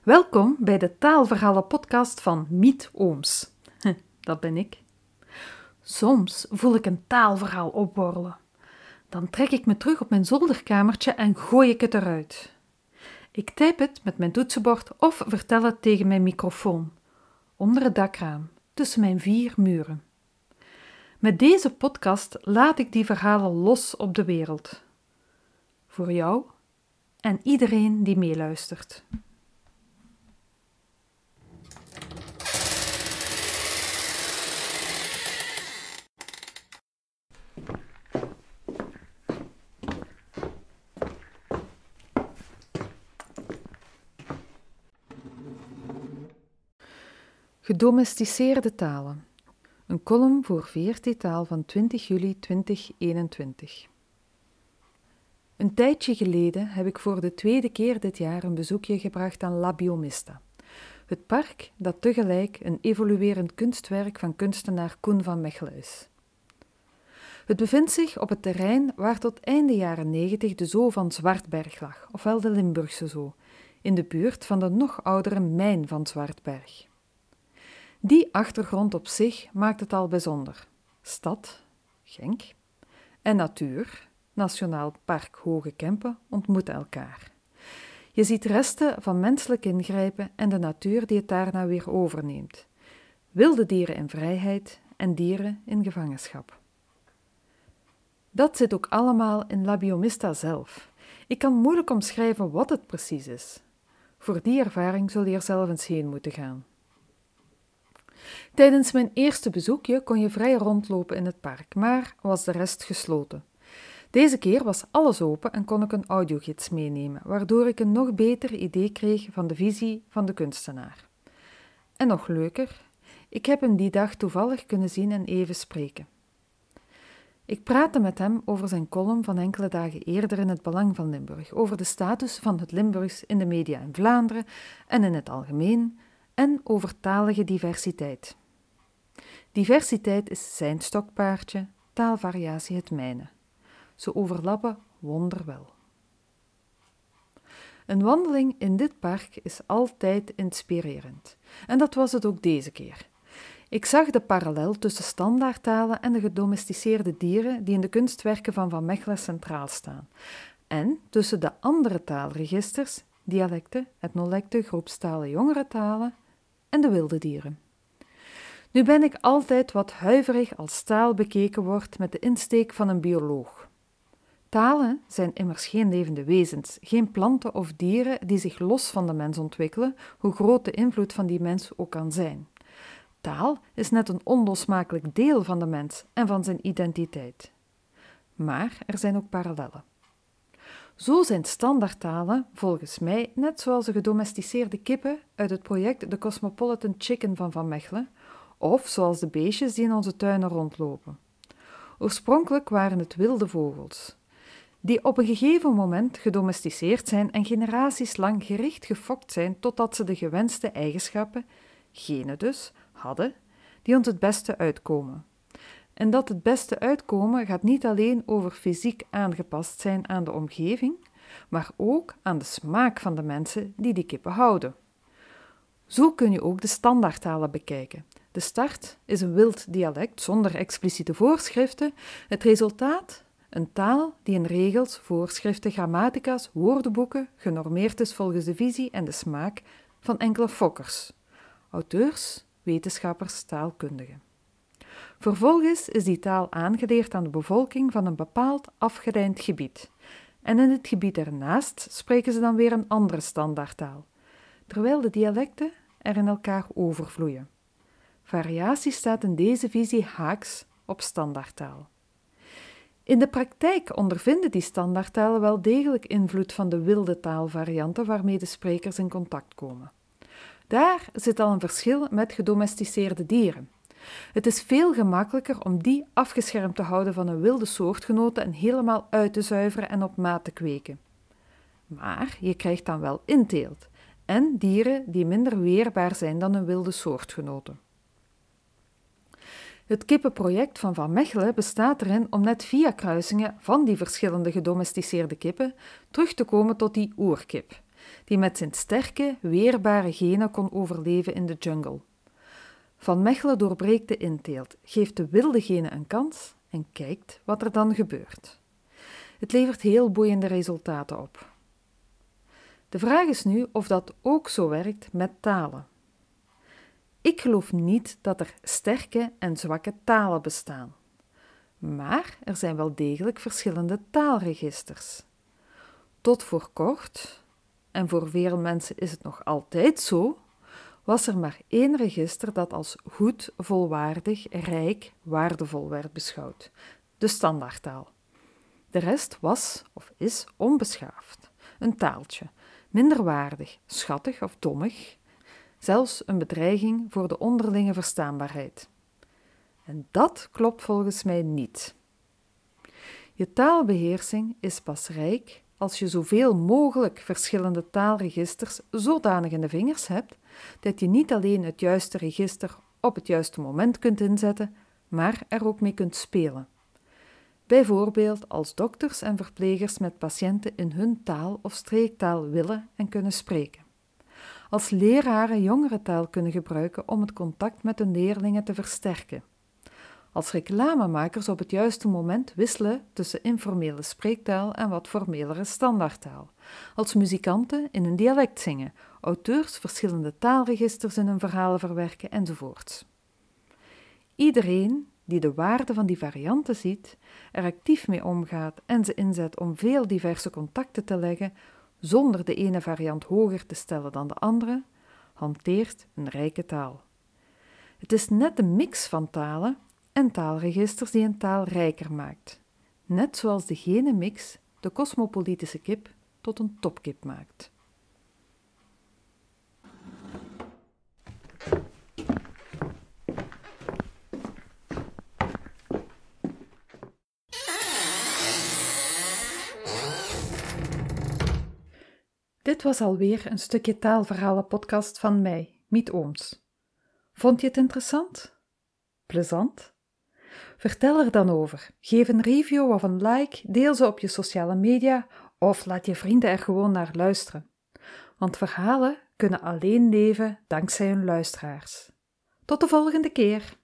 Welkom bij de taalverhalen podcast van Miet Ooms. Dat ben ik. Soms voel ik een taalverhaal opborrelen. Dan trek ik me terug op mijn zolderkamertje en gooi ik het eruit. Ik typ het met mijn toetsenbord of vertel het tegen mijn microfoon, onder het dakraam, tussen mijn vier muren. Met deze podcast laat ik die verhalen los op de wereld. Voor jou en iedereen die meeluistert. Gedomesticeerde talen. Een column voor VRT Taal van 20 juli 2021. Een tijdje geleden heb ik voor de tweede keer dit jaar een bezoekje gebracht aan La Biomista. Het park dat tegelijk een evoluerend kunstwerk van kunstenaar Koen van Mechelen is. Het bevindt zich op het terrein waar tot einde jaren 90 de zoo van Zwartberg lag, ofwel de Limburgse zoo, in de buurt van de nog oudere mijn van Zwartberg. Die achtergrond op zich maakt het al bijzonder. Stad, Genk, en natuur, Nationaal Park Hoge Kempen, ontmoeten elkaar. Je ziet resten van menselijk ingrijpen en de natuur die het daarna weer overneemt. Wilde dieren in vrijheid en dieren in gevangenschap. Dat zit ook allemaal in La Biomista zelf. Ik kan moeilijk omschrijven wat het precies is. Voor die ervaring zul je er zelf eens heen moeten gaan. Tijdens mijn eerste bezoekje kon je vrij rondlopen in het park, maar was de rest gesloten. Deze keer was alles open en kon ik een audiogids meenemen, waardoor ik een nog beter idee kreeg van de visie van de kunstenaar. En nog leuker, ik heb hem die dag toevallig kunnen zien en even spreken. Ik praatte met hem over zijn column van enkele dagen eerder in het Belang van Limburg, over de status van het Limburgs in de media in Vlaanderen en in het algemeen, en over talige diversiteit. Diversiteit is zijn stokpaardje, taalvariatie het mijne. Ze overlappen wonderwel. Een wandeling in dit park is altijd inspirerend. En dat was het ook deze keer. Ik zag de parallel tussen standaardtalen en de gedomesticeerde dieren die in de kunstwerken van Van Mechelen centraal staan. En tussen de andere taalregisters, dialecten, etnolecten, groepstalen, jongere talen en de wilde dieren. Nu ben ik altijd wat huiverig als taal bekeken wordt met de insteek van een bioloog. Talen zijn immers geen levende wezens, geen planten of dieren die zich los van de mens ontwikkelen, hoe groot de invloed van die mens ook kan zijn. Taal is net een onlosmakelijk deel van de mens en van zijn identiteit. Maar er zijn ook parallellen. Zo zijn standaardtalen, volgens mij, net zoals de gedomesticeerde kippen uit het project The Cosmopolitan Chicken van Van Mechelen, of zoals de beestjes die in onze tuinen rondlopen. Oorspronkelijk waren het wilde vogels, die op een gegeven moment gedomesticeerd zijn en generaties lang gericht gefokt zijn totdat ze de gewenste eigenschappen, genen dus, hadden, die ons het beste uitkomen. En dat het beste uitkomen gaat niet alleen over fysiek aangepast zijn aan de omgeving, maar ook aan de smaak van de mensen die die kippen houden. Zo kun je ook de standaardtalen bekijken. De start is een wild dialect zonder expliciete voorschriften. Het resultaat? Een taal die in regels, voorschriften, grammatica's, woordenboeken genormeerd is volgens de visie en de smaak van enkele fokkers, auteurs, wetenschappers, taalkundigen. Vervolgens is die taal aangeleerd aan de bevolking van een bepaald afgedijnd gebied. En in het gebied ernaast spreken ze dan weer een andere standaardtaal, terwijl de dialecten er in elkaar overvloeien. Variatie staat in deze visie haaks op standaardtaal. In de praktijk ondervinden die standaardtalen wel degelijk invloed van de wilde taalvarianten waarmee de sprekers in contact komen. Daar zit al een verschil met gedomesticeerde dieren. Het is veel gemakkelijker om die afgeschermd te houden van een wilde soortgenoten en helemaal uit te zuiveren en op maat te kweken. Maar je krijgt dan wel inteelt en dieren die minder weerbaar zijn dan een wilde soortgenoten. Het kippenproject van Van Mechelen bestaat erin om net via kruisingen van die verschillende gedomesticeerde kippen terug te komen tot die oerkip, die met zijn sterke, weerbare genen kon overleven in de jungle. Van Mechelen doorbreekt de inteelt, geeft de wilde genen een kans en kijkt wat er dan gebeurt. Het levert heel boeiende resultaten op. De vraag is nu of dat ook zo werkt met talen. Ik geloof niet dat er sterke en zwakke talen bestaan. Maar er zijn wel degelijk verschillende taalregisters. Tot voor kort, en voor veel mensen is het nog altijd zo, was er maar één register dat als goed, volwaardig, rijk, waardevol werd beschouwd: de standaardtaal. De rest was of is onbeschaafd, een taaltje, minderwaardig, schattig of dommig, zelfs een bedreiging voor de onderlinge verstaanbaarheid. En dat klopt volgens mij niet. Je taalbeheersing is pas rijk als je zoveel mogelijk verschillende taalregisters zodanig in de vingers hebt dat je niet alleen het juiste register op het juiste moment kunt inzetten, maar er ook mee kunt spelen. Bijvoorbeeld als dokters en verplegers met patiënten in hun taal of streektaal willen en kunnen spreken. Als leraren jongere taal kunnen gebruiken om het contact met hun leerlingen te versterken als reclamemakers op het juiste moment wisselen tussen informele spreektaal en wat formelere standaardtaal, als muzikanten in een dialect zingen, auteurs verschillende taalregisters in hun verhalen verwerken enzovoorts. Iedereen die de waarde van die varianten ziet, er actief mee omgaat en ze inzet om veel diverse contacten te leggen, zonder de ene variant hoger te stellen dan de andere, hanteert een rijke taal. Het is net de mix van talen en taalregisters die een taal rijker maakt. Net zoals de gene mix de cosmopolitische kip tot een topkip maakt. Dit was alweer een stukje taalverhalen podcast van mij, Miet Ooms. Vond je het interessant? Plezant? Vertel er dan over. Geef een review of een like, deel ze op je sociale media of laat je vrienden er gewoon naar luisteren. Want verhalen kunnen alleen leven dankzij hun luisteraars. Tot de volgende keer!